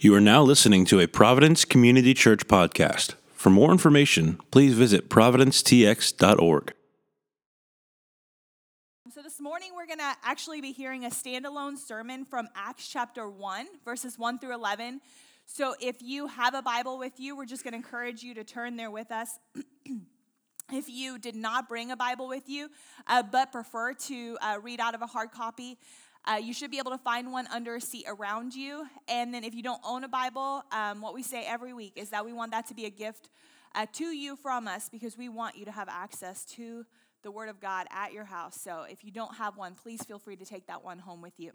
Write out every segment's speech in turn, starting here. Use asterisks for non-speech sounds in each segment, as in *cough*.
You are now listening to a Providence Community Church podcast. For more information, please visit providencetx.org. So, this morning we're going to actually be hearing a standalone sermon from Acts chapter 1, verses 1 through 11. So, if you have a Bible with you, we're just going to encourage you to turn there with us. *clears throat* if you did not bring a Bible with you, uh, but prefer to uh, read out of a hard copy, uh, you should be able to find one under a seat around you. And then if you don't own a Bible, um, what we say every week is that we want that to be a gift uh, to you from us because we want you to have access to the Word of God at your house. So if you don't have one, please feel free to take that one home with you.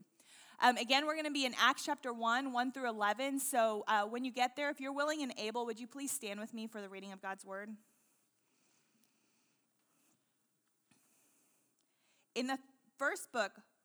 Um, again, we're going to be in Acts chapter 1, 1 through 11. So uh, when you get there, if you're willing and able, would you please stand with me for the reading of God's Word? In the first book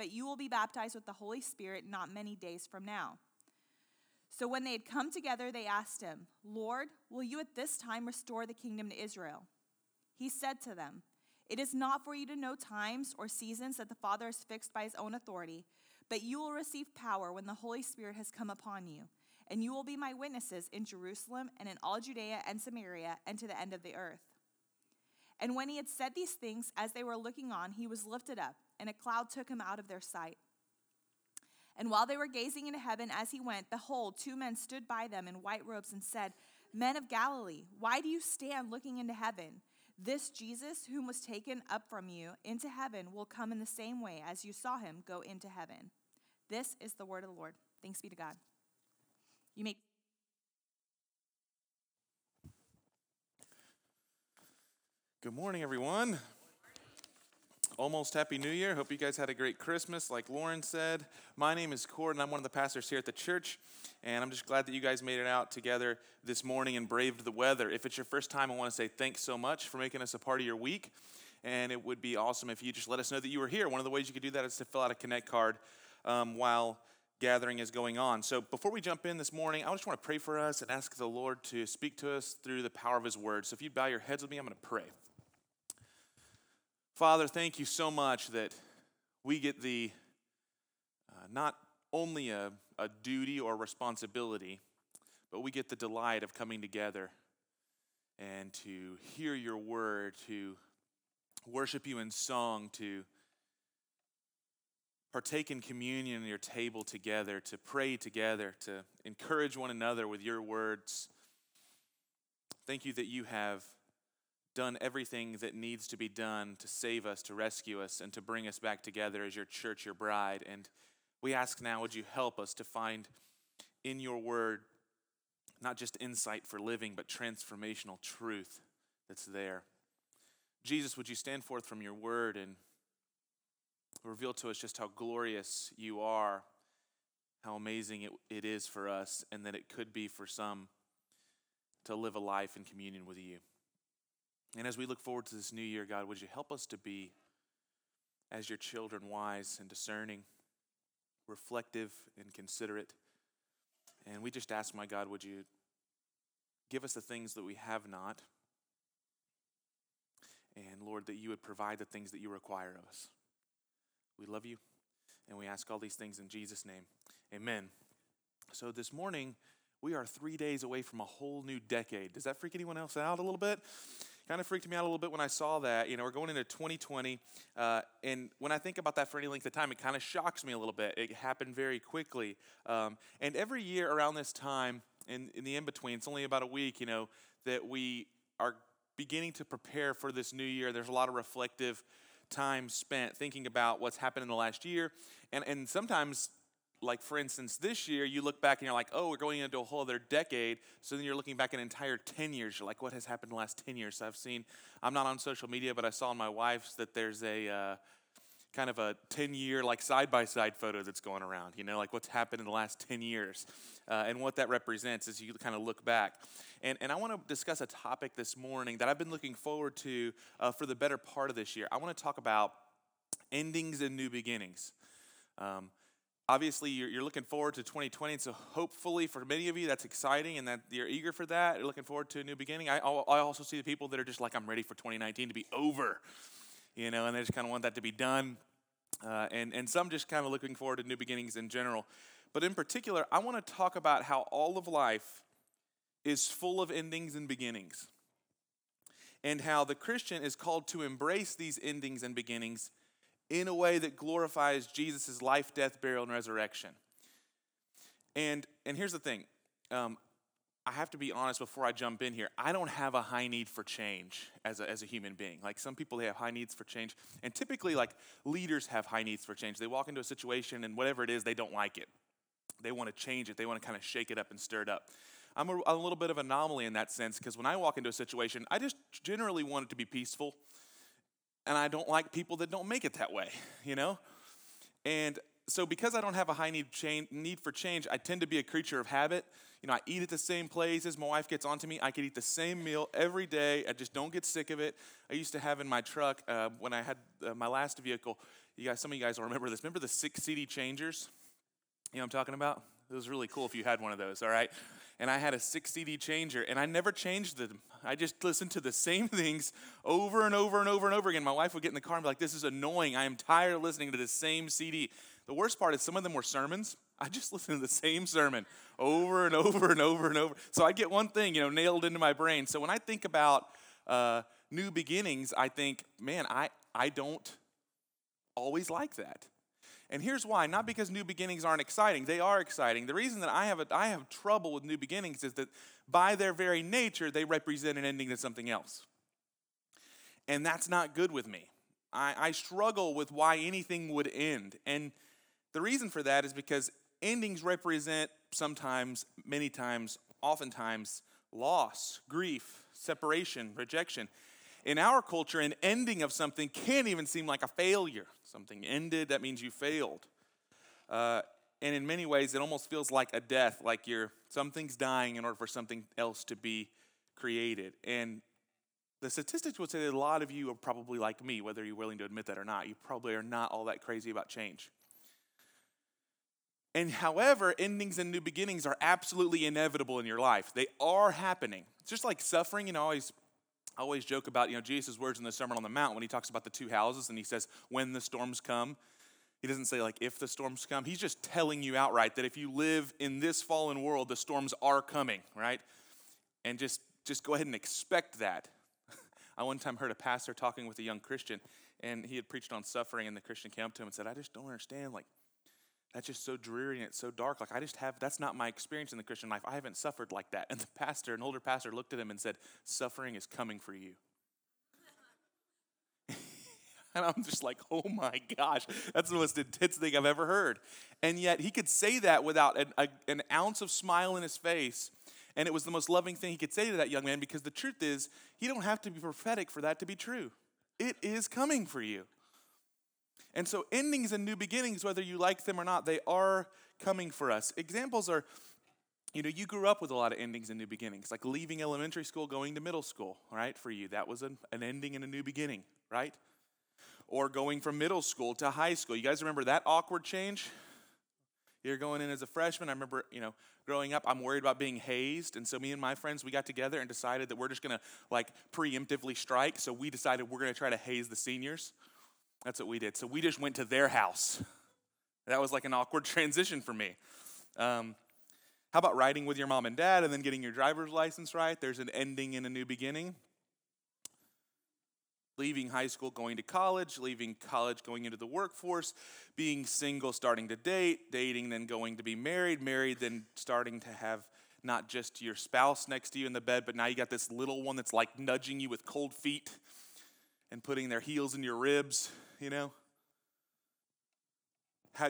but you will be baptized with the Holy Spirit not many days from now. So when they had come together, they asked him, Lord, will you at this time restore the kingdom to Israel? He said to them, It is not for you to know times or seasons that the Father has fixed by his own authority, but you will receive power when the Holy Spirit has come upon you. And you will be my witnesses in Jerusalem and in all Judea and Samaria and to the end of the earth. And when he had said these things, as they were looking on, he was lifted up and a cloud took him out of their sight. And while they were gazing into heaven as he went, behold, two men stood by them in white robes and said, Men of Galilee, why do you stand looking into heaven? This Jesus, whom was taken up from you into heaven, will come in the same way as you saw him go into heaven. This is the word of the Lord. Thanks be to God. You may. Good morning, everyone almost Happy New Year. Hope you guys had a great Christmas, like Lauren said. My name is Kort, and I'm one of the pastors here at the church. And I'm just glad that you guys made it out together this morning and braved the weather. If it's your first time, I want to say thanks so much for making us a part of your week. And it would be awesome if you just let us know that you were here. One of the ways you could do that is to fill out a Connect card um, while gathering is going on. So before we jump in this morning, I just want to pray for us and ask the Lord to speak to us through the power of His Word. So if you bow your heads with me, I'm going to pray. Father, thank you so much that we get the uh, not only a, a duty or responsibility, but we get the delight of coming together and to hear your word, to worship you in song, to partake in communion in your table together, to pray together, to encourage one another with your words. Thank you that you have done everything that needs to be done to save us, to rescue us, and to bring us back together as your church, your bride. And we ask now, would you help us to find in your word not just insight for living, but transformational truth that's there? Jesus, would you stand forth from your word and reveal to us just how glorious you are, how amazing it, it is for us, and that it could be for some to live a life in communion with you. And as we look forward to this new year, God, would you help us to be, as your children, wise and discerning, reflective and considerate? And we just ask, my God, would you give us the things that we have not? And Lord, that you would provide the things that you require of us. We love you, and we ask all these things in Jesus' name. Amen. So this morning, we are three days away from a whole new decade. Does that freak anyone else out a little bit? Kind of freaked me out a little bit when I saw that. You know, we're going into 2020, uh, and when I think about that for any length of time, it kind of shocks me a little bit. It happened very quickly. Um, and every year around this time, in, in the in between, it's only about a week, you know, that we are beginning to prepare for this new year. There's a lot of reflective time spent thinking about what's happened in the last year. And, and sometimes like for instance this year you look back and you're like oh we're going into a whole other decade. So then you're looking back an entire 10 years. You're like what has happened in the last 10 years? So i've seen i'm not on social media but i saw on my wife's that there's a uh, kind of a 10 year like side by side photo that's going around you know like what's happened in the last 10 years uh, and what that represents as you kind of look back. And, and i want to discuss a topic this morning that i've been looking forward to uh, for the better part of this year. I want to talk about endings and new beginnings. Um, obviously you're, you're, looking forward to 2020 so hopefully for many of you that's exciting and that you're eager for that you're looking forward to a new beginning. I, I also see the people that are just like i'm ready for 2019 to be over you know and they just kind of want that to be done uh, and, and some just kind of looking forward to new beginnings in general. But in particular i want to talk about how all of life is full of endings and beginnings and how the christian is called to embrace these endings and beginnings in a way that glorifies Jesus' life, death, burial, and resurrection. And, and here's the thing um, I have to be honest before I jump in here. I don't have a high need for change as a, as a human being. Like some people, they have high needs for change. And typically, like leaders have high needs for change. They walk into a situation and whatever it is, they don't like it. They want to change it, they want to kind of shake it up and stir it up. I'm a, a little bit of an anomaly in that sense because when I walk into a situation, I just generally want it to be peaceful and I don't like people that don't make it that way, *laughs* you know? And so because I don't have a high need, change, need for change, I tend to be a creature of habit. You know, I eat at the same places. My wife gets onto me. I could eat the same meal every day. I just don't get sick of it. I used to have in my truck uh, when I had uh, my last vehicle. You guys, some of you guys will remember this. Remember the six CD changers? You know I'm talking about? It was really cool if you had one of those. All right, and I had a six CD changer, and I never changed them. I just listened to the same *laughs* things over and over and over and over again. My wife would get in the car and be like, This is annoying. I am tired of listening to the same CD. The worst part is some of them were sermons. I just *laughs* listened to the same sermon over and over and over and over. So I get one thing, you know, nailed into my brain. So when I think about uh, new beginnings, I think, man, I, I don't always like that. And here's why not because new beginnings aren't exciting, they are exciting. The reason that I have, a, I have trouble with new beginnings is that by their very nature, they represent an ending to something else. And that's not good with me. I, I struggle with why anything would end. And the reason for that is because endings represent sometimes, many times, oftentimes, loss, grief, separation, rejection. In our culture, an ending of something can't even seem like a failure. Something ended, that means you failed. Uh, and in many ways, it almost feels like a death, like you're something's dying in order for something else to be created. And the statistics would say that a lot of you are probably like me, whether you're willing to admit that or not. You probably are not all that crazy about change. And however, endings and new beginnings are absolutely inevitable in your life. They are happening. It's just like suffering, you know, always I always joke about, you know, Jesus' words in the Sermon on the Mount when he talks about the two houses and he says, when the storms come. He doesn't say, like, if the storms come. He's just telling you outright that if you live in this fallen world, the storms are coming, right? And just, just go ahead and expect that. *laughs* I one time heard a pastor talking with a young Christian, and he had preached on suffering, and the Christian came up to him and said, I just don't understand. Like, that's just so dreary and it's so dark. Like, I just have, that's not my experience in the Christian life. I haven't suffered like that. *laughs* And the pastor, an older pastor, looked at him and said, Suffering is coming for you. *laughs* and I'm just like, oh my gosh, that's the most intense thing I've ever heard. And yet he could say that without an, a, an ounce of smile in his face. And it was the most loving thing he could say to that young man because the truth is, you don't have to be prophetic for that to be true. It is coming for you. And so, endings and new beginnings, whether you like them or not, they are coming for us. Examples are, you know, you grew up with a lot of endings and new beginnings, like leaving elementary school, going to middle school, right? For you, that was an, an ending and a new beginning, right? Or going from middle school to high school. You guys remember that awkward change? You're going in as a freshman. I remember, you know, growing up, I'm worried about being hazed. And so me and my friends, we got together and decided that we're just going to like preemptively strike. So we decided we're going to try to haze the seniors. That's what we did. So we just went to their house. That was like an awkward *laughs* transition for me. Um, how about riding with your mom and dad and then getting your driver's license right? There's an ending and a new beginning. Leaving high school, going to college, leaving college, going into the workforce, being single, starting to date, dating, then going to be married, married, then starting to have not just your spouse next to you in the bed, but now you got this little one that's like nudging you with cold feet and putting their heels in your ribs you know?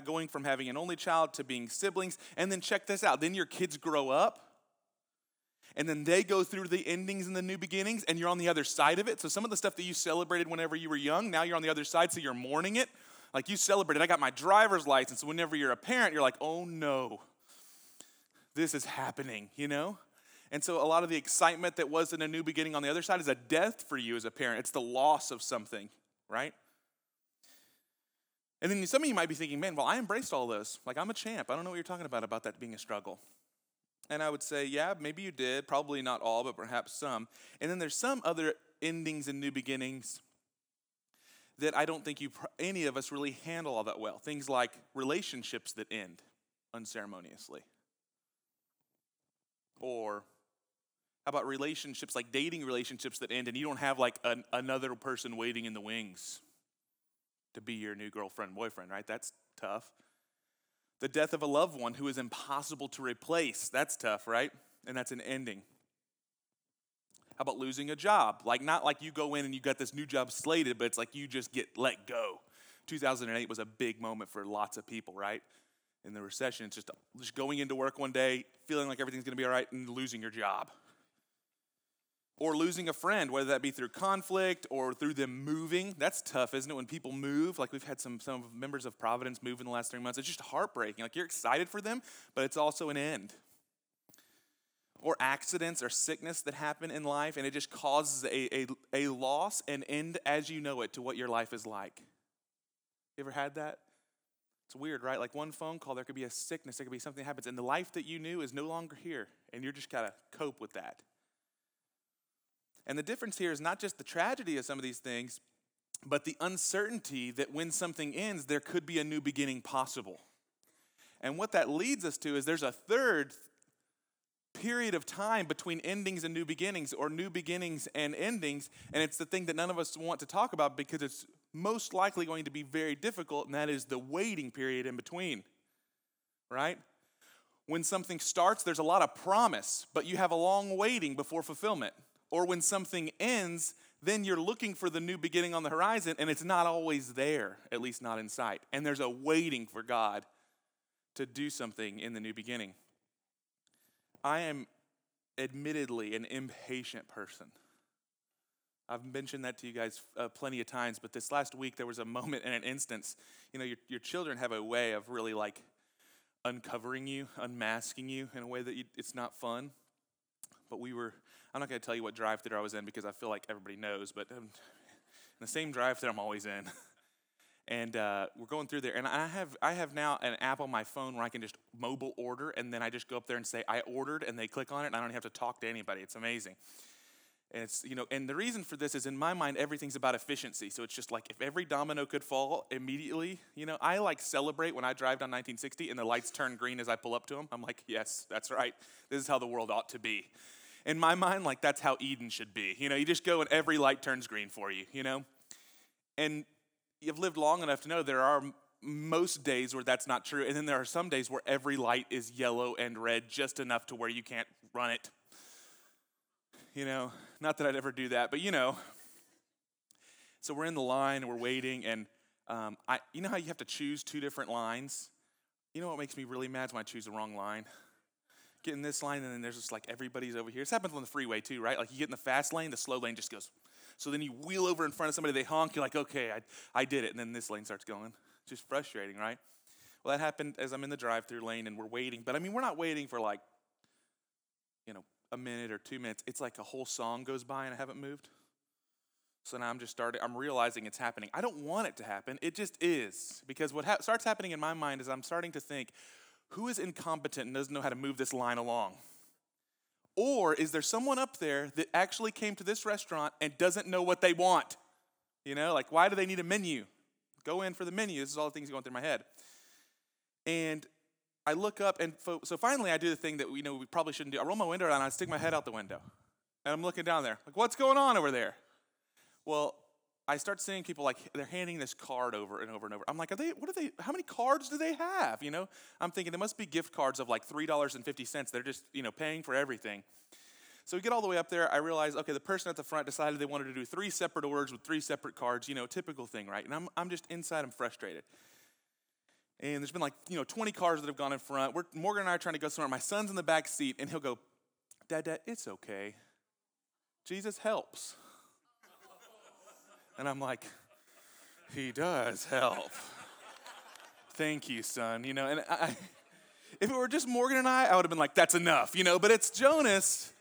Going from having an only child to being siblings. And then check this out then your kids grow up. And then they go through the endings and the new beginnings, and you're on the other side of it. So, some of the stuff that you celebrated whenever you were young, now you're on the other side, so you're mourning it. Like you celebrated, I got my driver's license. Whenever you're a parent, you're like, oh no, this is happening, you know? And so a lot of the excitement that wasn't a new beginning on the other side is a death for you as a parent. It's the loss of something, right? And then some of you might be thinking, man, well, I embraced all this. Like, I'm a champ. I don't know what you're talking about, about that being a struggle. And I would say, yeah, maybe you did. Probably not all, but perhaps some. And then there's some other endings and new beginnings that I don't think you, any of us really handle all that well. Things like relationships that end unceremoniously. Or how about relationships like dating relationships that end and you don't have like an, another person waiting in the wings to be your new girlfriend, boyfriend, right? That's tough. The death of a loved one who is impossible to replace, that's tough, right? And that's an ending. How about losing a job? Like, not like you go in and you got this new job slated, but it's like you just get let go. 2008 was a big moment for lots of people, right? In the recession, it's just, just going into work one day, feeling like everything's gonna be all right, and losing your job or losing a friend, whether that be through conflict or through them moving. That's tough, isn't it? When people move, like we've had some, some members of Providence move in the last three months, it's just heartbreaking. Like you're excited for them, but it's also an end. Or accidents or sickness that happen in life, and it just causes a, a, a loss and end as you know it to what your life is like. You ever had that? It's weird, right? Like one phone call, there could be a sickness, there could be something that happens, and the life that you knew is no longer here, and you're just gotta cope with that. And the difference here is not just the tragedy of some of these things, but the uncertainty that when something ends, there could be a new beginning possible. And what that leads us to is there's a third period of time between endings and new beginnings, or new beginnings and endings. And it's the thing that none of us want to talk about because it's most likely going to be very difficult, and that is the waiting period in between, right? When something starts, there's a lot of promise, but you have a long waiting before fulfillment or when something ends, then you're looking for the new beginning on the horizon and it's not always there, at least not in sight. And there's a waiting for God to do something in the new beginning. I am admittedly an impatient person. I've mentioned that to you guys uh, plenty of times, but this last week there was a moment and an instance. You know, your, your children have a way of really like uncovering you, unmasking you in a way that you, it's not fun. But we were I'm not going to tell you what drive through I was in because I feel like everybody knows, but in the same drive through I'm always in. *laughs* and uh, we're going through there, and I have I have now an app on my phone where I can just mobile order, and then I just go up there and say I ordered, and they click on it, and I don't have to talk to anybody. It's amazing. And it's you know, and the reason for this is in my mind everything's about efficiency. So it's just like if every domino could fall immediately, you know, I like celebrate when I drive down 1960 and the lights turn green as I pull up to them. I'm like, yes, that's right. This is how the world ought to be in my mind, like that's how Eden should be. You know, you just go and every light turns green for you, you know? And you've lived long enough to know there are most days where that's not true. And then there are some days where every light is yellow and red just enough to where you can't run it. You know, not that I'd ever do that, but you know. So we're in the line, we're waiting, and um, I, you know how you have to choose two different lines? You know what makes me really mad when I choose the wrong line? Get in this line, and then there's just like everybody's over here. This happens on the freeway too, right? Like you get in the fast lane, the slow lane just goes. So then you wheel over in front of somebody, they honk, you're like, okay, I, I did it. And then this lane starts going. Just frustrating, right? Well, that happened as I'm in the drive through lane and we're waiting. But I mean, we're not waiting for like, you know, a minute or two minutes. It's like a whole song goes by and I haven't moved. So now I'm just starting, I'm realizing it's happening. I don't want it to happen. It just is. Because what ha- starts happening in my mind is I'm starting to think, who is incompetent and doesn't know how to move this line along? Or is there someone up there that actually came to this restaurant and doesn't know what they want? You know, like why do they need a menu? Go in for the menu. This is all the things going through my head. And I look up, and fo- so finally I do the thing that we know we probably shouldn't do. I roll my window down and I stick my head out the window. And I'm looking down there, like, what's going on over there? Well, I start seeing people like they're handing this card over and over and over. I'm like, are they? What are they? How many cards do they have? You know, I'm thinking there must be gift cards of like three dollars and fifty cents. They're just you know paying for everything. So we get all the way up there. I realize, okay, the person at the front decided they wanted to do three separate orders with three separate cards. You know, typical thing, right? And I'm I'm just inside. I'm frustrated. And there's been like you know 20 cars that have gone in front. We're, Morgan and I are trying to go somewhere. My son's in the back seat, and he'll go, Dad, Dad, it's okay. Jesus helps. And I'm like, He does help. Thank you, son. You know, and I, if it were just Morgan and I, I would have been like, that's enough, you know, but it's Jonas.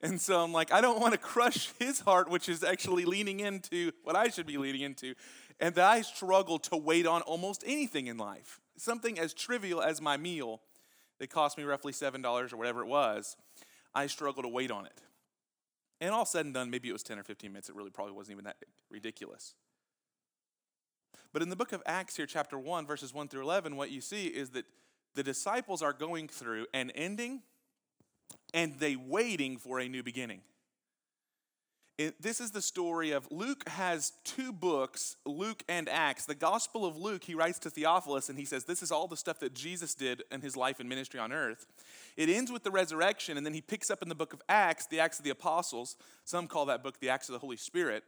And so I'm like, I don't want to crush his heart, which is actually leaning into what I should be leaning into. And that I struggle to wait on almost anything in life. Something as trivial as my meal that cost me roughly $7 or whatever it was, I struggle to wait on it. And all said and done, maybe it was 10 or 15 minutes. It really probably wasn't even that ridiculous. But in the book of Acts, here, chapter 1, verses 1 through 11, what you see is that the disciples are going through an ending and they waiting for a new beginning. It, this is the story of Luke has two books, Luke and Acts. The Gospel of Luke, he writes to Theophilus and he says, This is all the stuff that Jesus did in his life and ministry on earth. It ends with the resurrection, and then he picks up in the book of Acts, the Acts of the Apostles. Some call that book the Acts of the Holy Spirit.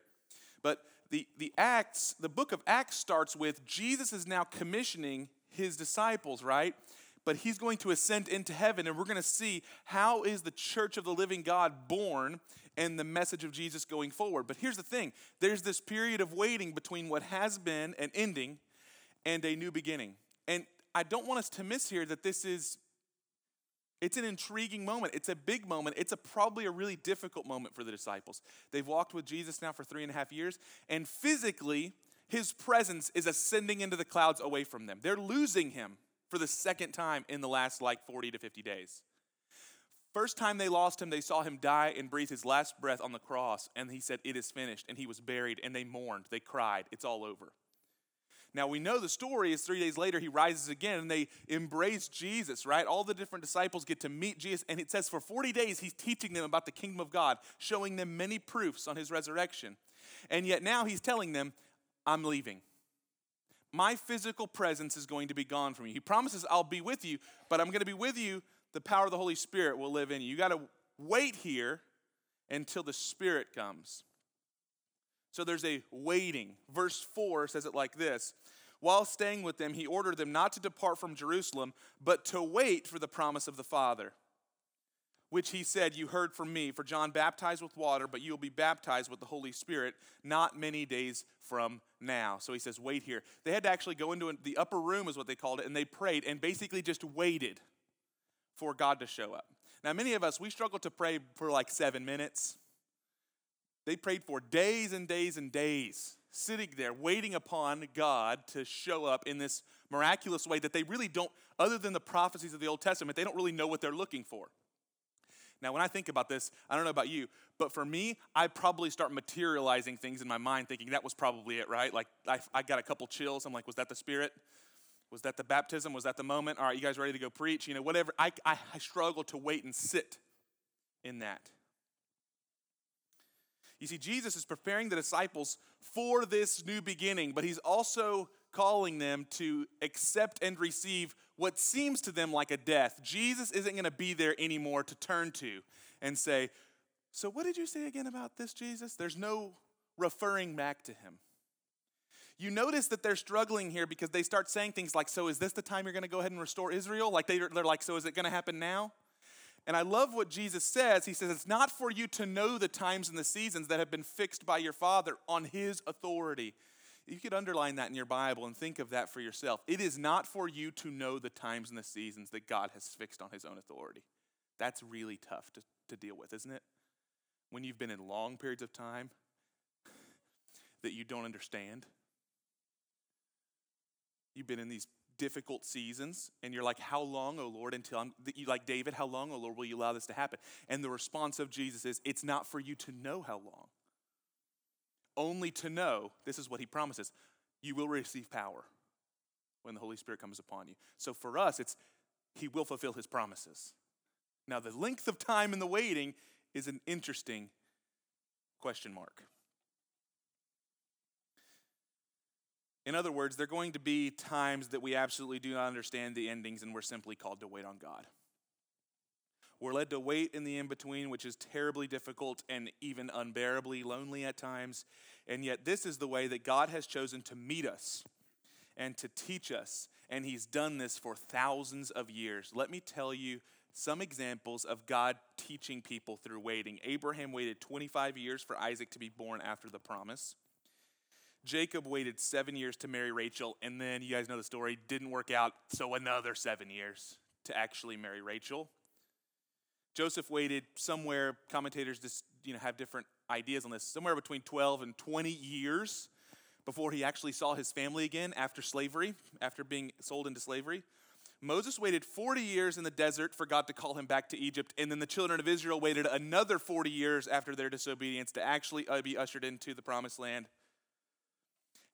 But the, the Acts, the book of Acts starts with Jesus is now commissioning his disciples, right? But he's going to ascend into heaven, and we're going to see how is the church of the living God born and the message of Jesus going forward. But here's the thing there's this period of waiting between what has been an ending and a new beginning. And I don't want us to miss here that this is it's an intriguing moment. It's a big moment. It's a, probably a really difficult moment for the disciples. They've walked with Jesus now for three and a half years, and physically, his presence is ascending into the clouds away from them. They're losing him for the second time in the last like 40 to 50 days. First time they lost him, they saw him die and breathe his last breath on the cross, and he said, It is finished. And he was buried, and they mourned. They cried. It's all over. Now we know the story is three days later he rises again and they embrace Jesus, right? All the different disciples get to meet Jesus, and it says for 40 days he's teaching them about the kingdom of God, showing them many proofs on his resurrection. And yet now he's telling them, I'm leaving my physical presence is going to be gone from you. He promises, I'll be with you, but I'm going to be with you. The power of the Holy Spirit will live in you. You got to wait here until the Spirit comes. So there's a waiting. Verse 4 says it like this While staying with them, he ordered them not to depart from Jerusalem, but to wait for the promise of the Father which he said, You heard from me. For John baptized with water, but you will be baptized with the Holy Spirit not many days from now. So he says, Wait here. They had to actually go into the upper room, is what they called it, and they prayed and basically just waited for God to show up. Now, many of us, we struggle to pray for like seven minutes. They prayed for days and days and days, sitting there waiting upon God to show up in this miraculous way that they really don't, other than the prophecies of the Old Testament, they don't really know what they're looking for. Now, when I think about this, I don't know about you, but for me, I probably start materializing things in my mind, thinking that was probably it, right? Like, I, I got a couple chills. I'm like, was that the Spirit? Was that the baptism? Was that the moment? All right, you guys ready to go preach? You know, whatever. I, I, I struggle to wait and sit in that. You see, Jesus is preparing the disciples for this new beginning, but he's also calling them to accept and receive what seems to them like a death. Jesus isn't going to be there anymore to turn to and say, So, what did you say again about this, Jesus? There's no referring back to him. You notice that they're struggling here because they start saying things like, So, is this the time you're going to go ahead and restore Israel? Like, they're, like, So, is it going to happen now? And I love what Jesus says. He says, It's not for you to know the times and the seasons that have been fixed by your Father on His authority. You could underline that in your Bible and think of that for yourself. It is not for you to know the times and the seasons that God has fixed on His own authority. That's really tough to, to deal with, isn't it? When you've been in long periods of time *laughs* that you don't understand. You've been in these difficult seasons and you're like how long oh lord until i'm you like david how long oh lord will you allow this to happen and the response of jesus is it's not for you to know how long only to know this is what he promises you will receive power when the holy spirit comes upon you. So for us it's he will fulfill his promises. Now the length of time in the waiting is an interesting question mark. In other words, there are going to be times that we absolutely do not understand the endings and we're simply called to wait on God. We're led to wait in the in between, which is terribly difficult and even unbearably lonely at times. And yet, this is the way that God has chosen to meet us and to teach us. And He's done this for thousands of years. Let me tell you some examples of God teaching people through waiting. Abraham waited 25 years for Isaac to be born after the promise. Jacob waited seven years to marry Rachel, and then you guys know the story, didn't work out, so another seven years to actually marry Rachel. Joseph waited somewhere, commentators just you know have different ideas on this, somewhere between 12 and 20 years before he actually saw his family again after slavery, after being sold into slavery. Moses waited 40 years in the desert for God to call him back to Egypt, and then the children of Israel waited another 40 years after their disobedience to actually be ushered into the promised land.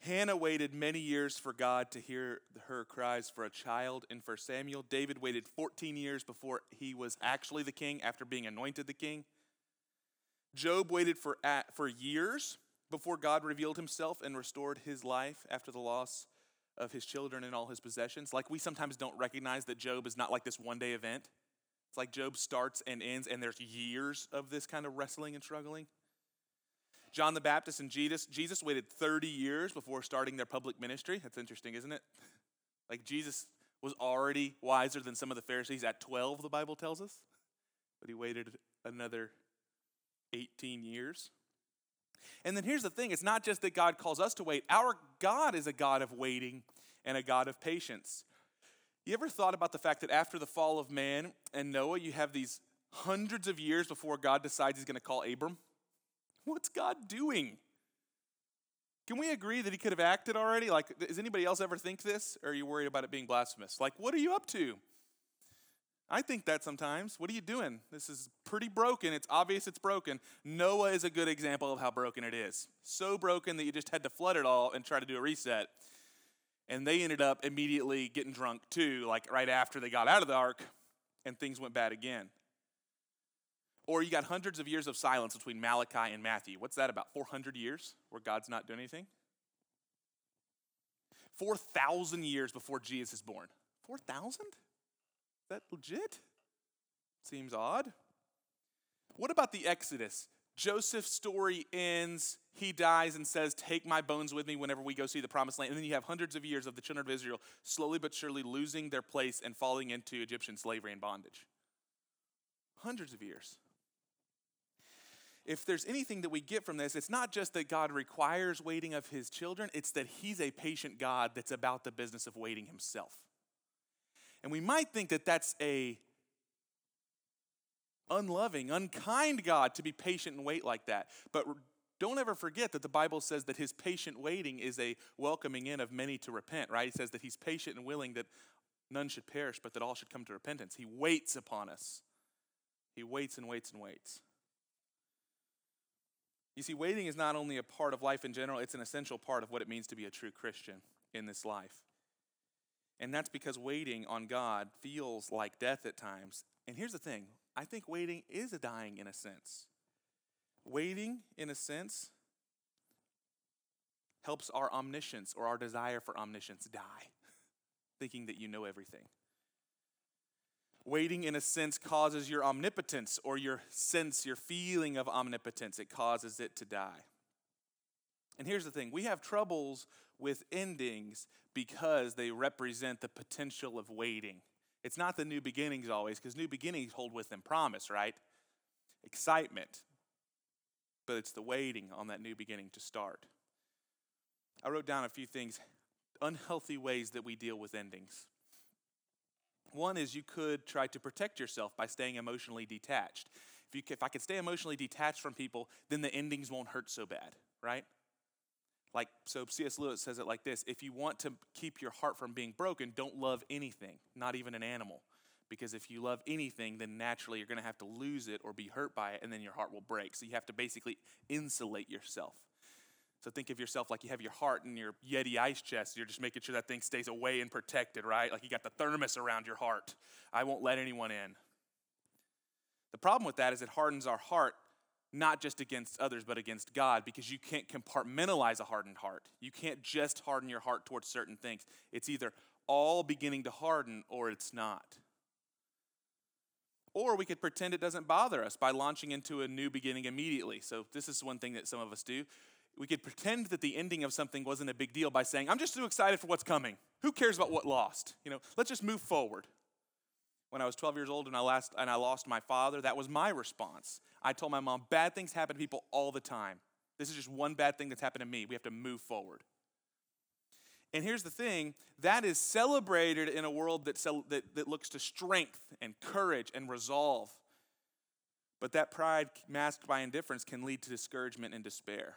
Hannah waited many years for God to hear her cries for a child in 1 Samuel. David waited 14 years before he was actually the king after being anointed the king. Job waited for, for years before God revealed himself and restored his life after the loss of his children and all his possessions. Like we sometimes don't recognize that Job is not like this one day event. It's like Job starts and ends, and there's years of this kind of wrestling and struggling. John the Baptist and Jesus, Jesus waited 30 years before starting their public ministry. That's interesting, isn't it? *laughs* Like Jesus was already wiser than some of the Pharisees at 12, the Bible tells us, but he waited another 18 years. And then here's the thing it's not just that God calls us to wait, our God is a God of waiting and a God of patience. You ever thought about the fact that after the fall of man and Noah, you have these hundreds of years before God decides he's going to call Abram? What's God doing? Can we agree that he could have acted already? Like, does anybody else ever think this? Or are you worried about it being blasphemous? Like, what are you up to? I think that sometimes. What are you doing? This is pretty broken. It's obvious it's broken. Noah is a good example of how broken it is. So broken that you just had to flood it all and try to do a reset. And they ended up immediately getting drunk too, like right after they got out of the ark, and things went bad again. Or you got hundreds of years of silence between Malachi and Matthew. What's that about? 400 years where God's not doing anything? 4,000 years before Jesus is born. 4,000? Is that legit? Seems odd. What about the Exodus? Joseph's story ends, he dies and says, Take my bones with me whenever we go see the promised land. And then you have hundreds of years of the children of Israel slowly but surely losing their place and falling into Egyptian slavery and bondage. Hundreds of years if there's anything that we get from this, it's not just that God requires waiting of his children, it's that he's a patient God that's about the business of waiting himself. And we might think that that's a unloving, unkind God to be patient and wait like that. But don't ever forget that the Bible says that his patient waiting is a welcoming in of many to repent, right? He says that he's patient and willing that none should perish, but that all should come to repentance. He waits upon us. He waits and waits and waits. You see, waiting is not only a part of life in general, it's an essential part of what it means to be a true Christian in this life. And that's because waiting on God feels like death at times. And here's the thing I think waiting is a dying in a sense. Waiting, in a sense, helps our omniscience or our desire for omniscience die, *laughs* thinking that you know everything. Waiting, in a sense, causes your omnipotence or your sense, your feeling of omnipotence. It causes it to die. And here's the thing we have troubles with endings because they represent the potential of waiting. It's not the new beginnings always, because new beginnings hold with them promise, right? Excitement. But it's the waiting on that new beginning to start. I wrote down a few things, unhealthy ways that we deal with endings. One is you could try to protect yourself by staying emotionally detached. If, you, if I could stay emotionally detached from people, then the endings won't hurt so bad, right? Like, so C.S. Lewis says it like this If you want to keep your heart from being broken, don't love anything, not even an animal. Because if you love anything, then naturally you're going to have to lose it or be hurt by it, and then your heart will break. So you have to basically insulate yourself. So think of yourself like you have your heart in your Yeti ice chest. You're just making sure that thing stays away and protected, right? Like you got the thermos around your heart. I won't let anyone in. The problem with that is it hardens our heart not just against others, but against God, because you can't compartmentalize a hardened heart. You can't just harden your heart towards certain things. It's either all beginning to harden or it's not. Or we could pretend it doesn't bother us by launching into a new beginning immediately. So, this is one thing that some of us do we could pretend that the ending of something wasn't a big deal by saying, I'm just too excited for what's coming. Who cares about what lost? You know, let's just move forward. When I was 12 years old and I, last, and I lost my father, that was my response. I told my mom, bad things happen to people all the time. This is just one bad thing that's happened to me. We have to move forward. And here's the thing that is celebrated in a world that, that, that looks to strength and courage and resolve. But that pride masked by indifference can lead to discouragement and despair.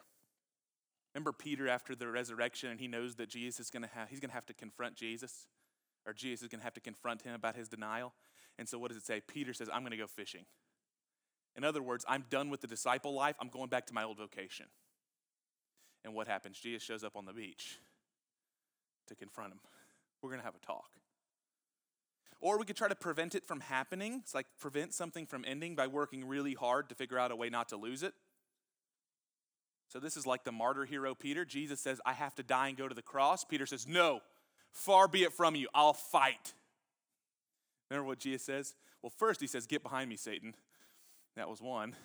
Remember Peter after the resurrection, and he knows that Jesus is going to have he's going to have to confront Jesus, or Jesus is going to have to confront him about his denial. And so, what does it say? Peter says, "I'm going to go fishing." In other words, I'm done with the disciple life. I'm going back to my old vocation. And what happens? Jesus shows up on the beach to confront him. We're going to have a talk. Or we could try to prevent it from happening. It's like prevent something from ending by working really hard to figure out a way not to lose it. So this is like the martyr hero Peter. Jesus says, I have to die and go to the cross. Peter says, No, far be it from you. I'll fight. Remember what Jesus says? Well, first he says, Get behind me, Satan. That was one.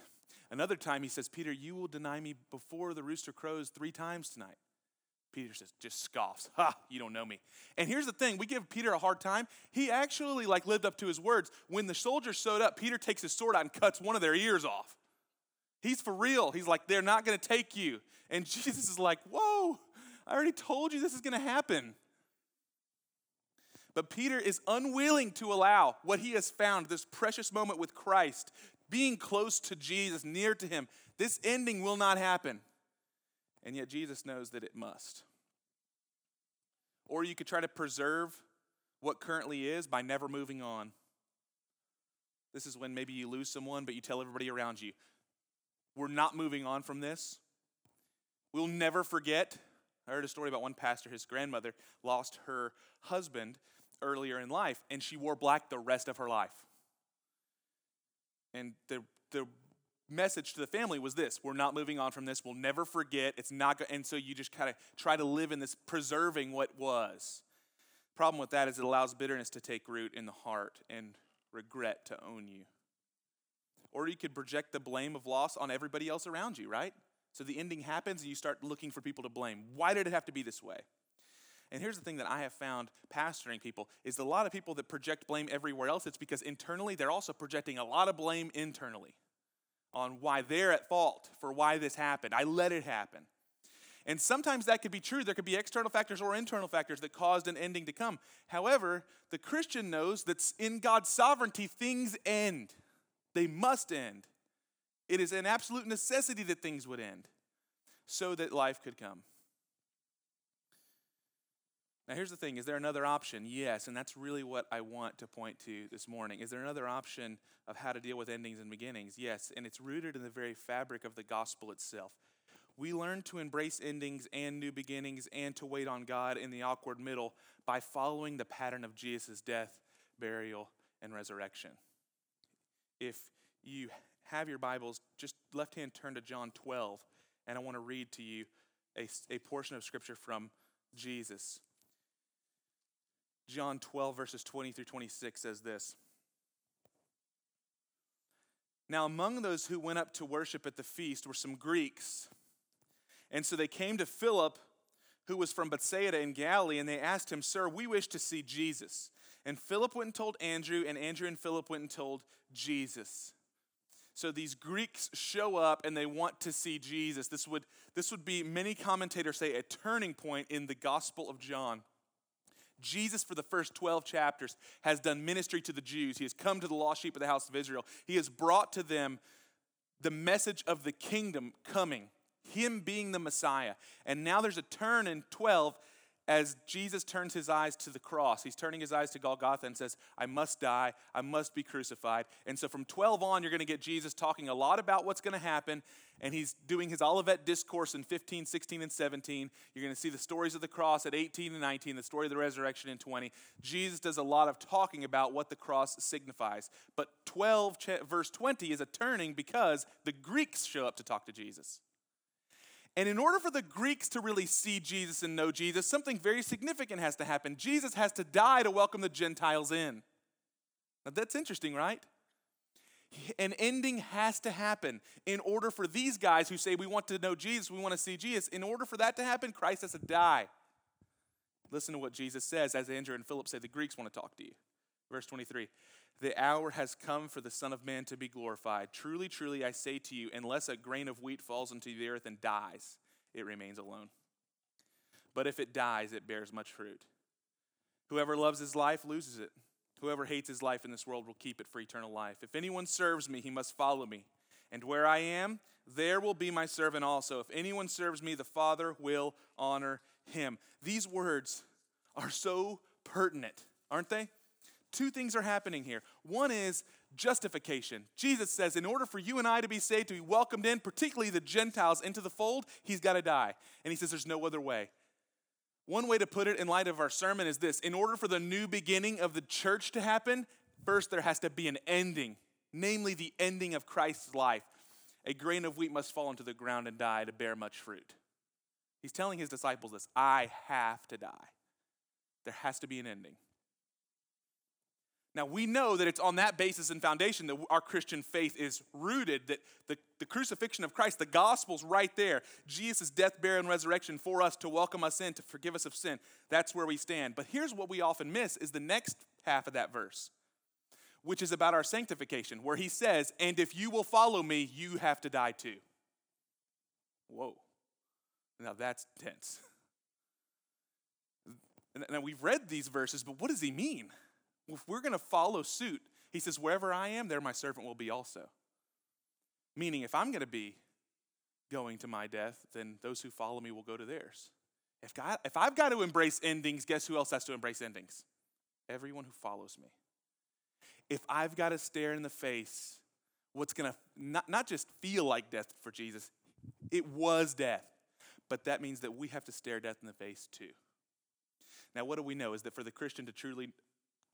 Another time he says, Peter, you will deny me before the rooster crows three times tonight. Peter says, just scoffs. Ha, you don't know me. And here's the thing, we give Peter a hard time. He actually like lived up to his words. When the soldiers showed up, Peter takes his sword out and cuts one of their ears off. He's for real. He's like, they're not going to take you. And *laughs* Jesus is like, whoa, I already told you this is going to happen. But Peter is unwilling to allow what he has found, this precious moment with Christ, being close to Jesus, near to him. This ending will not happen. And yet Jesus knows that it must. Or you could try to preserve what currently is by never moving on. This is when maybe you lose someone, but you tell everybody around you, we're not moving on from this. We'll never forget. I heard a story about one pastor, his grandmother lost her husband earlier in life, and she wore black the rest of her life. And the, the message to the family was this we're not moving on from this we'll never forget it's not go-. and so you just kind of try to live in this preserving what was problem with that is it allows bitterness to take root in the heart and regret to own you or you could project the blame of loss on everybody else around you right so the ending happens and you start looking for people to blame why did it have to be this way and here's the thing that I have found pastoring people is a lot of people that project blame everywhere else, it's because internally they're also projecting a lot of blame internally on why they're at fault for why this happened. I let it happen. And sometimes that could be true. There could be external factors or internal factors that caused an ending to come. However, the Christian knows that in God's sovereignty, things end. They must end. It is an absolute necessity that things would end so that life could come. Now, here's the thing is there another option? Yes, and that's really what I want to point to this morning. Is there another option of how to deal with endings and beginnings? Yes, and it's rooted in the very fabric of the gospel itself. We learn to embrace endings and new beginnings and to wait on God in the awkward middle by following the pattern of Jesus' death, burial, and resurrection. If you have your Bibles, just left hand turn to John 12, and I want to read to you a, a portion of scripture from Jesus. John 12, verses 20 through 26 says this. Now, among those who went up to worship at the feast were some Greeks. And so they came to Philip, who was from Bethsaida in Galilee, and they asked him, Sir, we wish to see Jesus. And Philip went and told Andrew, and Andrew and Philip went and told Jesus. So these Greeks show up and they want to see Jesus. This would, this would be, many commentators say, a turning point in the Gospel of John. Jesus, for the first 12 chapters, has done ministry to the Jews. He has come to the lost sheep of the house of Israel. He has brought to them the message of the kingdom coming, Him being the Messiah. And now there's a turn in 12 as Jesus turns his eyes to the cross, he's turning his eyes to Golgotha and says, I must die, I must be crucified. And so from 12 on, you're going to get Jesus talking a lot about what's going to happen. And he's doing his Olivet discourse in 15, 16, and 17. You're going to see the stories of the cross at 18 and 19, the story of the resurrection in 20. Jesus does a lot of talking about what the cross signifies. But 12, verse 20 is a turning because the Greeks show up to talk to Jesus. And in order for the Greeks to really see Jesus and know Jesus, something very significant has to happen. Jesus has to die to welcome the Gentiles in. Now that's interesting, right? An ending has to happen in order for these guys who say we want to know Jesus, we want to see Jesus. In order for that to happen, Christ has to die. Listen to what Jesus says as Andrew and Philip say the Greeks want to talk to you. Verse 23 The hour has come for the Son of Man to be glorified. Truly, truly, I say to you, unless a grain of wheat falls into the earth and dies, it remains alone. But if it dies, it bears much fruit. Whoever loves his life loses it. Whoever hates his life in this world will keep it for eternal life. If anyone serves me, he must follow me. And where I am, there will be my servant also. If anyone serves me, the Father will honor him. These words are so pertinent, aren't they? Two things are happening here. One is justification. Jesus says, in order for you and I to be saved, to be welcomed in, particularly the Gentiles, into the fold, he's got to die. And he says, there's no other way. One way to put it in light of our sermon is this in order for the new beginning of the church to happen, first there has to be an ending, namely the ending of Christ's life. A grain of wheat must fall into the ground and die to bear much fruit. He's telling his disciples this I have to die. There has to be an ending. Now, we know that it's on that basis and foundation that our Christian faith is rooted, that the, the crucifixion of Christ, the gospel's right there. Jesus' death, burial, and resurrection for us to welcome us in, to forgive us of sin. That's where we stand. But here's what we often miss is the next half of that verse, which is about our sanctification, where he says, And if you will follow me, you have to die too. Whoa. Now that's tense. *laughs* Now we've read these verses, but what does he mean? If we're going to follow suit, he says, wherever I am, there my servant will be also. Meaning, if I'm going to be going to my death, then those who follow me will go to theirs. If, God, if I've got to embrace endings, guess who else has to embrace endings? Everyone who follows me. If I've got to stare in the face what's going to not, not just feel like death for Jesus, it was death. But that means that we have to stare death in the face too. Now, what do we know is that for the Christian to truly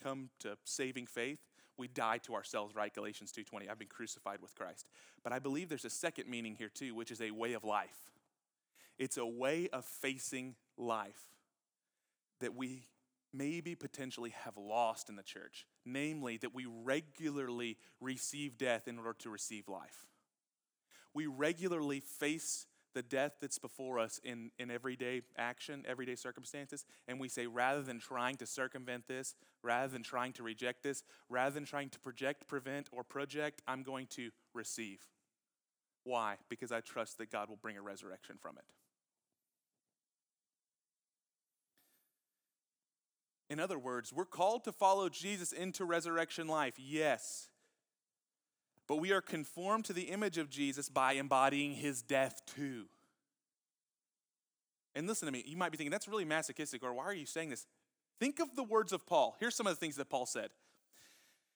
come to saving faith, we die to ourselves, right? Galatians 2:20. I've been crucified with Christ. But I believe there's a second meaning here too, which is a way of life. It's a way of facing life that we maybe potentially have lost in the church, namely that we regularly receive death in order to receive life. We regularly face the death that's before us in, in everyday action, everyday circumstances, and we say, rather than trying to circumvent this, rather than trying to reject this, rather than trying to project, prevent, or project, I'm going to receive. Why? Because I trust that God will bring a resurrection from it. In other words, we're called to follow Jesus into resurrection life, yes but we are conformed to the image of Jesus by embodying his death too. And listen to me, you might be thinking, that's really masochistic, or why are you saying this? Think of the words of Paul. Here's some of the things that Paul said.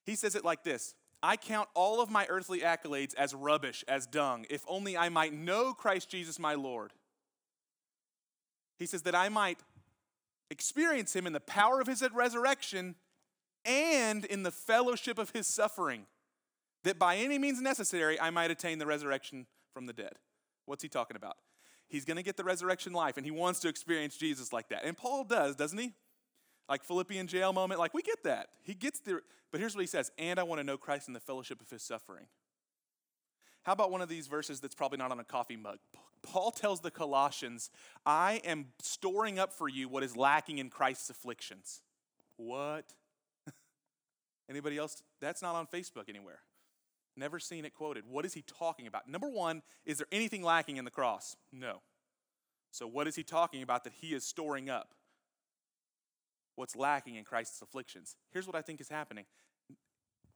He says it like this I count all of my earthly accolades as rubbish, as dung, if only I might know Christ Jesus my Lord. He says that I might experience him in the power of his resurrection and in the fellowship of his suffering that by any means necessary I might attain the resurrection from the dead. What's he talking about? He's going to get the resurrection life and he wants to experience Jesus like that. And Paul does, doesn't he? Like Philippian jail moment, like we get that. He gets the, but here's what he says and I want to know Christ in the fellowship of his suffering. How about one of these verses that's probably not on a coffee mug? Paul tells the Colossians, I am storing up for you what is lacking in Christ's afflictions. What? *laughs* Anybody else? That's not on Facebook anywhere. Never seen it quoted. What is he talking about? Number one, is there anything lacking in the cross? No. So, what is he talking about that he is storing up? What's lacking in Christ's afflictions? Here's what I think is happening.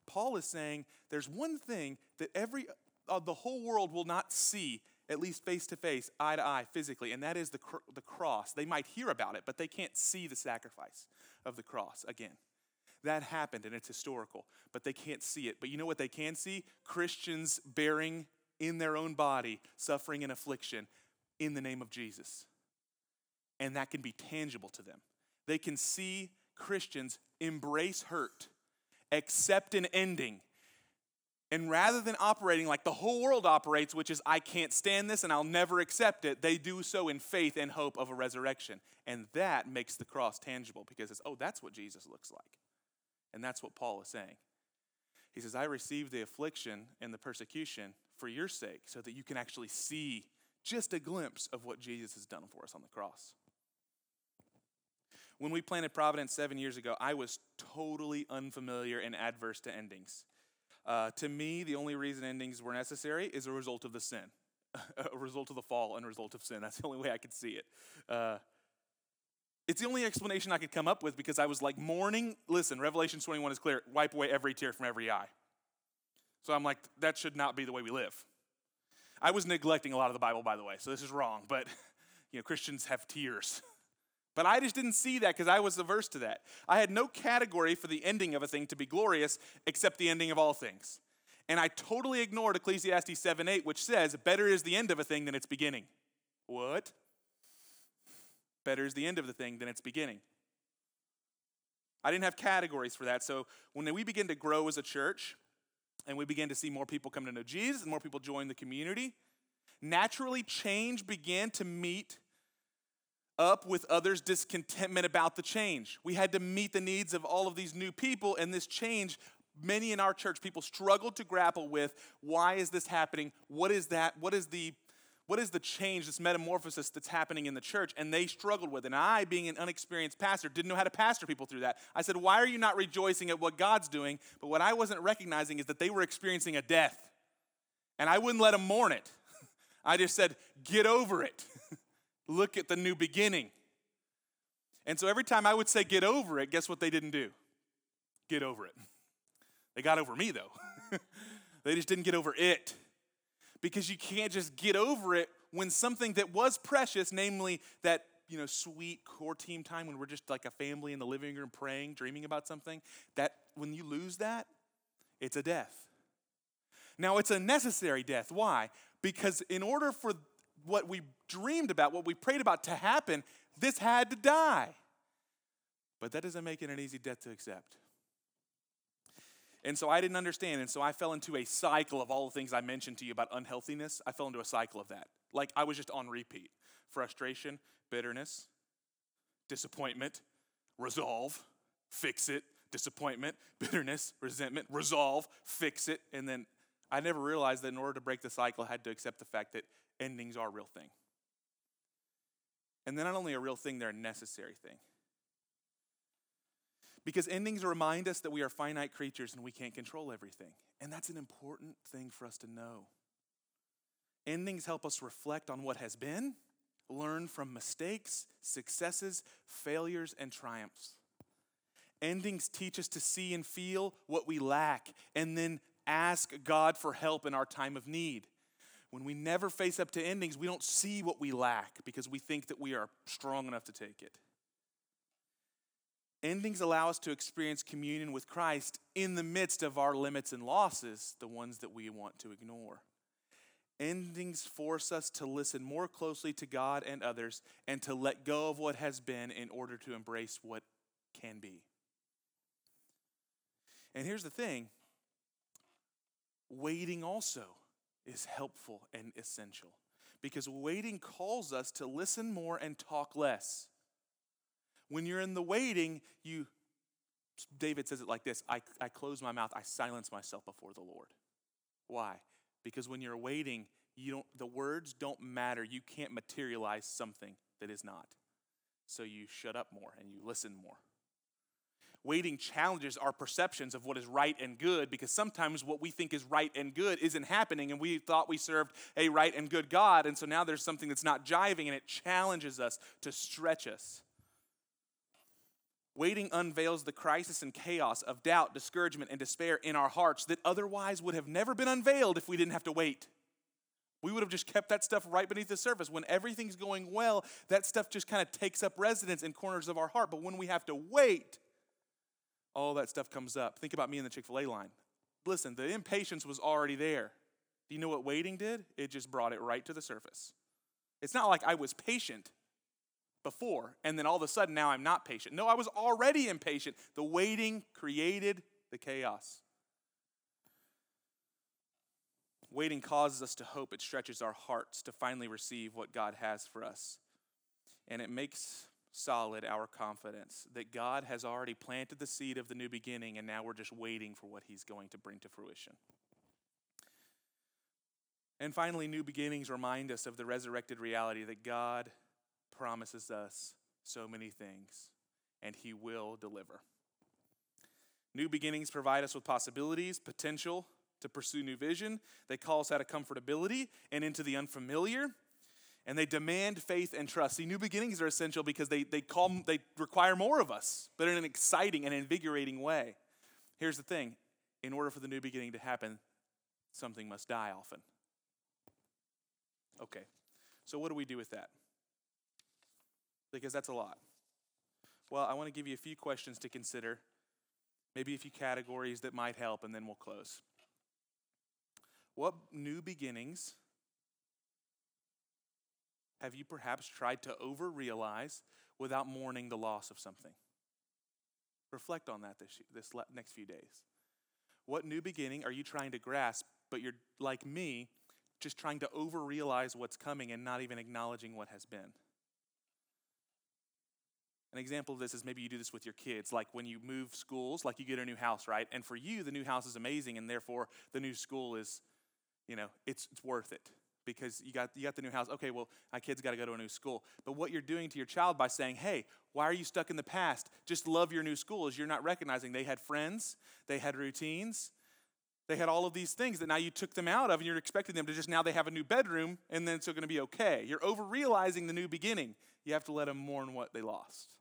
Paul is saying there's one thing that every uh, the whole world will not see, at least face to face, eye to eye, physically, and that is the, cr- the cross. They might hear about it, but they can't see the sacrifice of the cross again. That happened and it's historical, but they can't see it. But you know what they can see? Christians bearing in their own body suffering and affliction in the name of Jesus. And that can be tangible to them. They can see Christians embrace hurt, accept an ending, and rather than operating like the whole world operates, which is, I can't stand this and I'll never accept it, they do so in faith and hope of a resurrection. And that makes the cross tangible because it's, oh, that's what Jesus looks like. And that's what Paul is saying. He says, I received the affliction and the persecution for your sake, so that you can actually see just a glimpse of what Jesus has done for us on the cross. When we planted Providence seven years ago, I was totally unfamiliar and adverse to endings. Uh, to me, the only reason endings were necessary is a result of the sin, *laughs* a result of the fall and a result of sin. That's the only way I could see it. Uh, it's the only explanation I could come up with because I was like mourning. Listen, Revelation 21 is clear wipe away every tear from every eye. So I'm like, that should not be the way we live. I was neglecting a lot of the Bible, by the way, so this is wrong, but *laughs* you know, Christians have tears. *laughs* But I just didn't see that because I was averse to that. I had no category for the ending of a thing to be glorious except the ending of all things. And I totally ignored Ecclesiastes 7 8, which says, Better is the end of a thing than its beginning. What? Better is the end of the thing than its beginning. I didn't have categories for that. So when we begin to grow as a church and we begin to see more people come to know Jesus and more people join the community, naturally change began to meet up with others' discontentment about the change. We had to meet the needs of all of these new people, and this change, many in our church, people struggled to grapple with why is this happening? What is that? What is the what is the change, this metamorphosis that's happening in the church? And they struggled with it. And I, being an unexperienced pastor, didn't know how to pastor people through that. I said, Why are you not rejoicing at what God's doing? But what I wasn't recognizing is that they were experiencing a death. And I wouldn't let them mourn it. *laughs* I just said, Get over it. *laughs* Look at the new beginning. And so every time I would say get over it, guess what they didn't do? Get over it. *laughs* They got over me though. they just didn't get over it. Because you can't just get over it when something that was precious, namely that you know sweet core team time when we're just like a family in the living room praying, dreaming about something, that when you lose that, it's a death. Now it's a necessary death. Why? Because in order for what we dreamed about, what we prayed about to happen, this had to die. But that doesn't make it an easy death to accept. And so I didn't understand. And so I fell into a cycle of all the things I mentioned to you about unhealthiness. I fell into a cycle of that. Like I was just on repeat frustration, bitterness, disappointment, resolve, fix it, disappointment, bitterness, resentment, resolve, fix it. And then I never realized that in order to break the cycle, I had to accept the fact that endings are a real thing. And they're not only a real thing, they're a necessary thing. Because endings remind us that we are finite creatures and we can't control everything. And that's an important thing for us to know. Endings help us reflect on what has been, learn from mistakes, successes, failures, and triumphs. Endings teach us to see and feel what we lack and then ask God for help in our time of need. When we never face up to endings, we don't see what we lack because we think that we are strong enough to take it. Endings allow us to experience communion with Christ in the midst of our limits and losses, the ones that we want to ignore. Endings force us to listen more closely to God and others and to let go of what has been in order to embrace what can be. And here's the thing waiting also is helpful and essential because waiting calls us to listen more and talk less. When you're in the waiting, you, David says it like this I, I close my mouth, I silence myself before the Lord. Why? Because when you're waiting, you don't, the words don't matter. You can't materialize something that is not. So you shut up more and you listen more. Waiting challenges our perceptions of what is right and good because sometimes what we think is right and good isn't happening, and we thought we served a right and good God, and so now there's something that's not jiving, and it challenges us to stretch us. Waiting unveils the crisis and chaos of doubt, discouragement, and despair in our hearts that otherwise would have never been unveiled if we didn't have to wait. We would have just kept that stuff right beneath the surface. When everything's going well, that stuff just kind of takes up residence in corners of our heart. But when we have to wait, all that stuff comes up. Think about me in the Chick fil A line. Listen, the impatience was already there. Do you know what waiting did? It just brought it right to the surface. It's not like I was patient before and then all of a sudden now I'm not patient. No, I was already impatient. The waiting created the chaos. Waiting causes us to hope, it stretches our hearts to finally receive what God has for us. And it makes solid our confidence that God has already planted the seed of the new beginning, and now we're just waiting for what He's going to bring to fruition. And finally, new beginnings remind us of the resurrected reality that God promises us so many things. and He will deliver. New beginnings provide us with possibilities, potential to pursue new vision. They call us out of comfortability and into the unfamiliar. And they demand faith and trust. See, new beginnings are essential because they, they, call, they require more of us, but in an exciting and invigorating way. Here's the thing in order for the new beginning to happen, something must die often. Okay, so what do we do with that? Because that's a lot. Well, I want to give you a few questions to consider, maybe a few categories that might help, and then we'll close. What new beginnings have you perhaps tried to over realize without mourning the loss of something? Reflect on that this, this next few days. What new beginning are you trying to grasp, but you're like me, just trying to over realize what's coming and not even acknowledging what has been? An example of this is maybe you do this with your kids, like when you move schools, like you get a new house, right? And for you, the new house is amazing, and therefore the new school is, you know, it's, it's worth it because you got, you got the new house. Okay, well, my kid's got to go to a new school. But what you're doing to your child by saying, hey, why are you stuck in the past? Just love your new school is you're not recognizing they had friends, they had routines, they had all of these things that now you took them out of and you're expecting them to just now they have a new bedroom and then it's going to be okay. You're over realizing the new beginning. You have to let them mourn what they lost.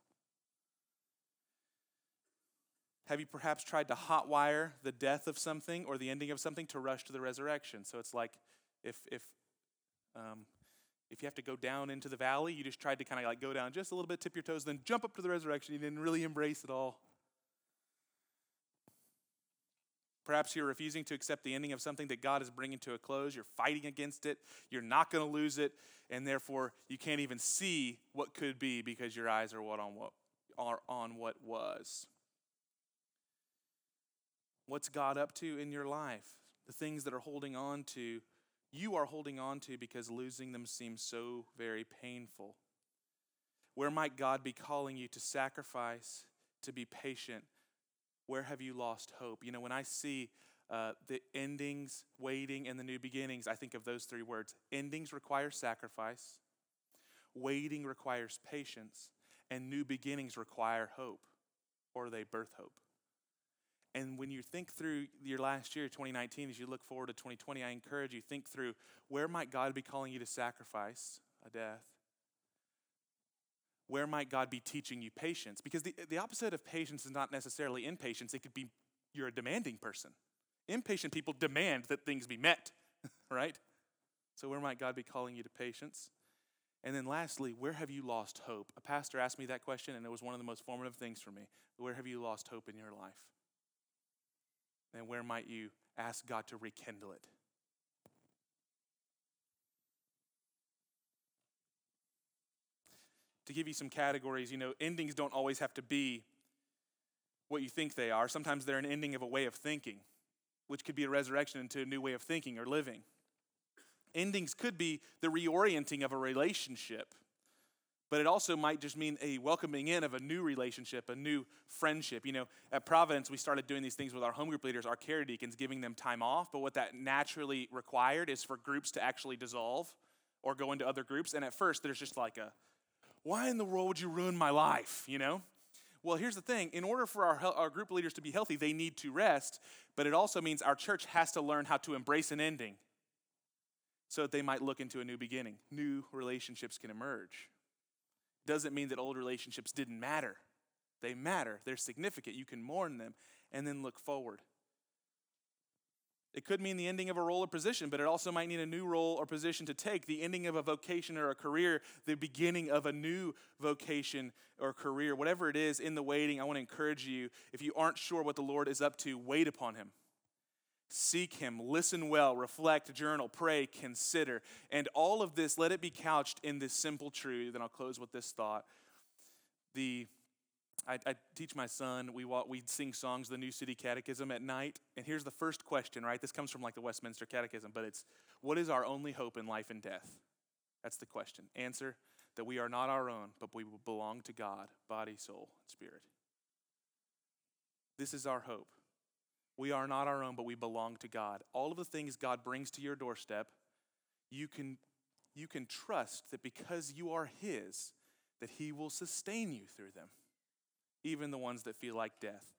Have you perhaps tried to hotwire the death of something or the ending of something to rush to the resurrection? So it's like if if um, if you have to go down into the valley, you just tried to kind of like go down just a little bit, tip your toes, then jump up to the resurrection. You didn't really embrace it all. Perhaps you're refusing to accept the ending of something that God is bringing to a close. You're fighting against it. You're not going to lose it, and therefore you can't even see what could be because your eyes are what on what are on what was. What's God up to in your life? The things that are holding on to you are holding on to because losing them seems so very painful. Where might God be calling you to sacrifice, to be patient? Where have you lost hope? You know, when I see uh, the endings, waiting, and the new beginnings, I think of those three words. Endings require sacrifice, waiting requires patience, and new beginnings require hope, or they birth hope. And when you think through your last year, 2019, as you look forward to 2020, I encourage you think through where might God be calling you to sacrifice a death? Where might God be teaching you patience? Because the, the opposite of patience is not necessarily impatience. It could be you're a demanding person. Impatient people demand that things be met, *laughs* right? So, where might God be calling you to patience? And then, lastly, where have you lost hope? A pastor asked me that question, and it was one of the most formative things for me. Where have you lost hope in your life? And where might you ask God to rekindle it? To give you some categories, you know, endings don't always have to be what you think they are. Sometimes they're an ending of a way of thinking, which could be a resurrection into a new way of thinking or living. Endings could be the reorienting of a relationship but it also might just mean a welcoming in of a new relationship, a new friendship. You know, at Providence, we started doing these things with our home group leaders, our care deacons, giving them time off. But what that naturally required is for groups to actually dissolve or go into other groups. And at first, there's just like a, why in the world would you ruin my life? You know? Well, here's the thing in order for our, our group leaders to be healthy, they need to rest, but it also means our church has to learn how to embrace an ending so that they might look into a new beginning. New relationships can emerge doesn't mean that old relationships didn't matter. They matter, they're significant. You can mourn them and then look forward. It could mean the ending of a role or position, but it also might need a new role or position to take, the ending of a vocation or a career, the beginning of a new vocation or career, whatever it is in the waiting. I want to encourage you if you aren't sure what the Lord is up to, wait upon Him. Seek Him, listen well, reflect, journal, pray, consider. And all of this, let it be couched in this simple truth. And I'll close with this thought. The I, I, teach my son, we, walk, we sing songs, the New City Catechism at night. And here's the first question, right? This comes from like the Westminster Catechism, but it's what is our only hope in life and death? That's the question. Answer that we are not our own, but we belong to God, body, soul, and spirit. This is our hope. We are not our own, but we belong to God. All of the things God brings to your doorstep, you can, you can trust that because you are His, that He will sustain you through them. even the ones that feel like death.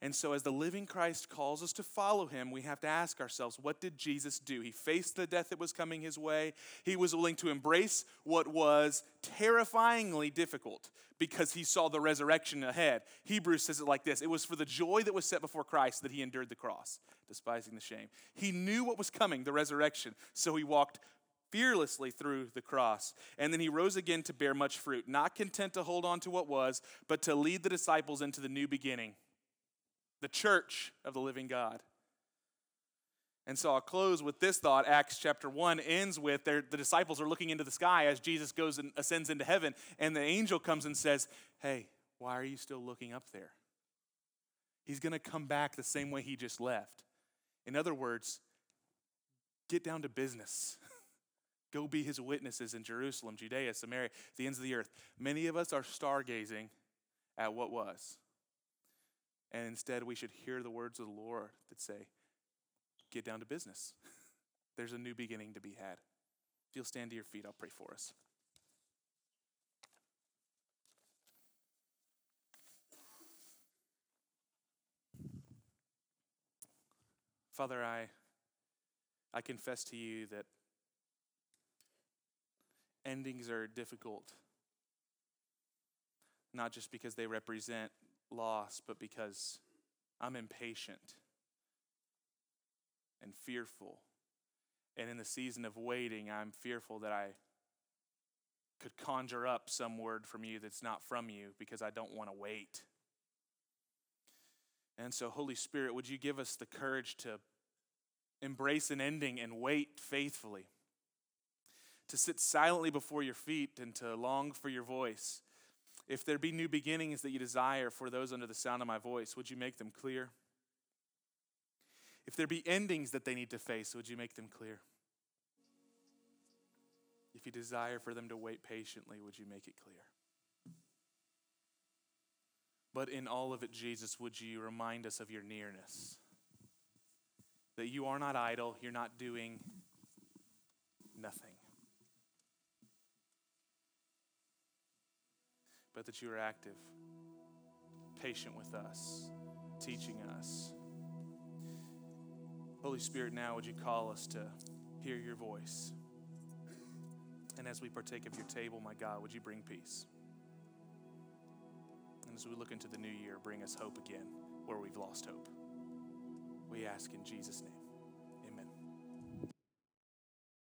And so, as the living Christ calls us to follow him, we have to ask ourselves, what did Jesus do? He faced the death that was coming his way. He was willing to embrace what was terrifyingly difficult because he saw the resurrection ahead. Hebrews says it like this It was for the joy that was set before Christ that he endured the cross, despising the shame. He knew what was coming, the resurrection, so he walked fearlessly through the cross. And then he rose again to bear much fruit, not content to hold on to what was, but to lead the disciples into the new beginning the church of the living God. And so I'll close with this thought. Acts chapter 1 ends with the disciples are looking into the sky as Jesus goes and ascends into heaven, and the angel comes and says, Hey, why are you still looking up there? He's going to come back the same way he just left. In other words, get down to business. *laughs* Go be his witnesses in Jerusalem, Judea, Samaria, the ends of the earth. Many of us are stargazing at what was. And instead, we should hear the words of the Lord that say, Get down to business. *laughs* There's a new beginning to be had. If you'll stand to your feet, I'll pray for us. Father, I, I confess to you that endings are difficult, not just because they represent loss, but because I'm impatient and fearful. And in the season of waiting, I'm fearful that I could conjure up some word from you that's not from you because I don't want to wait. And so, Holy Spirit, would you give us the courage to embrace an ending and wait faithfully? To sit silently before your feet and to long for your voice if there be new beginnings that you desire for those under the sound of my voice, would you make them clear? If there be endings that they need to face, would you make them clear? If you desire for them to wait patiently, would you make it clear? But in all of it, Jesus, would you remind us of your nearness? That you are not idle, you're not doing nothing. But that you are active, patient with us, teaching us. Holy Spirit, now would you call us to hear your voice? And as we partake of your table, my God, would you bring peace? And as we look into the new year, bring us hope again where we've lost hope. We ask in Jesus' name.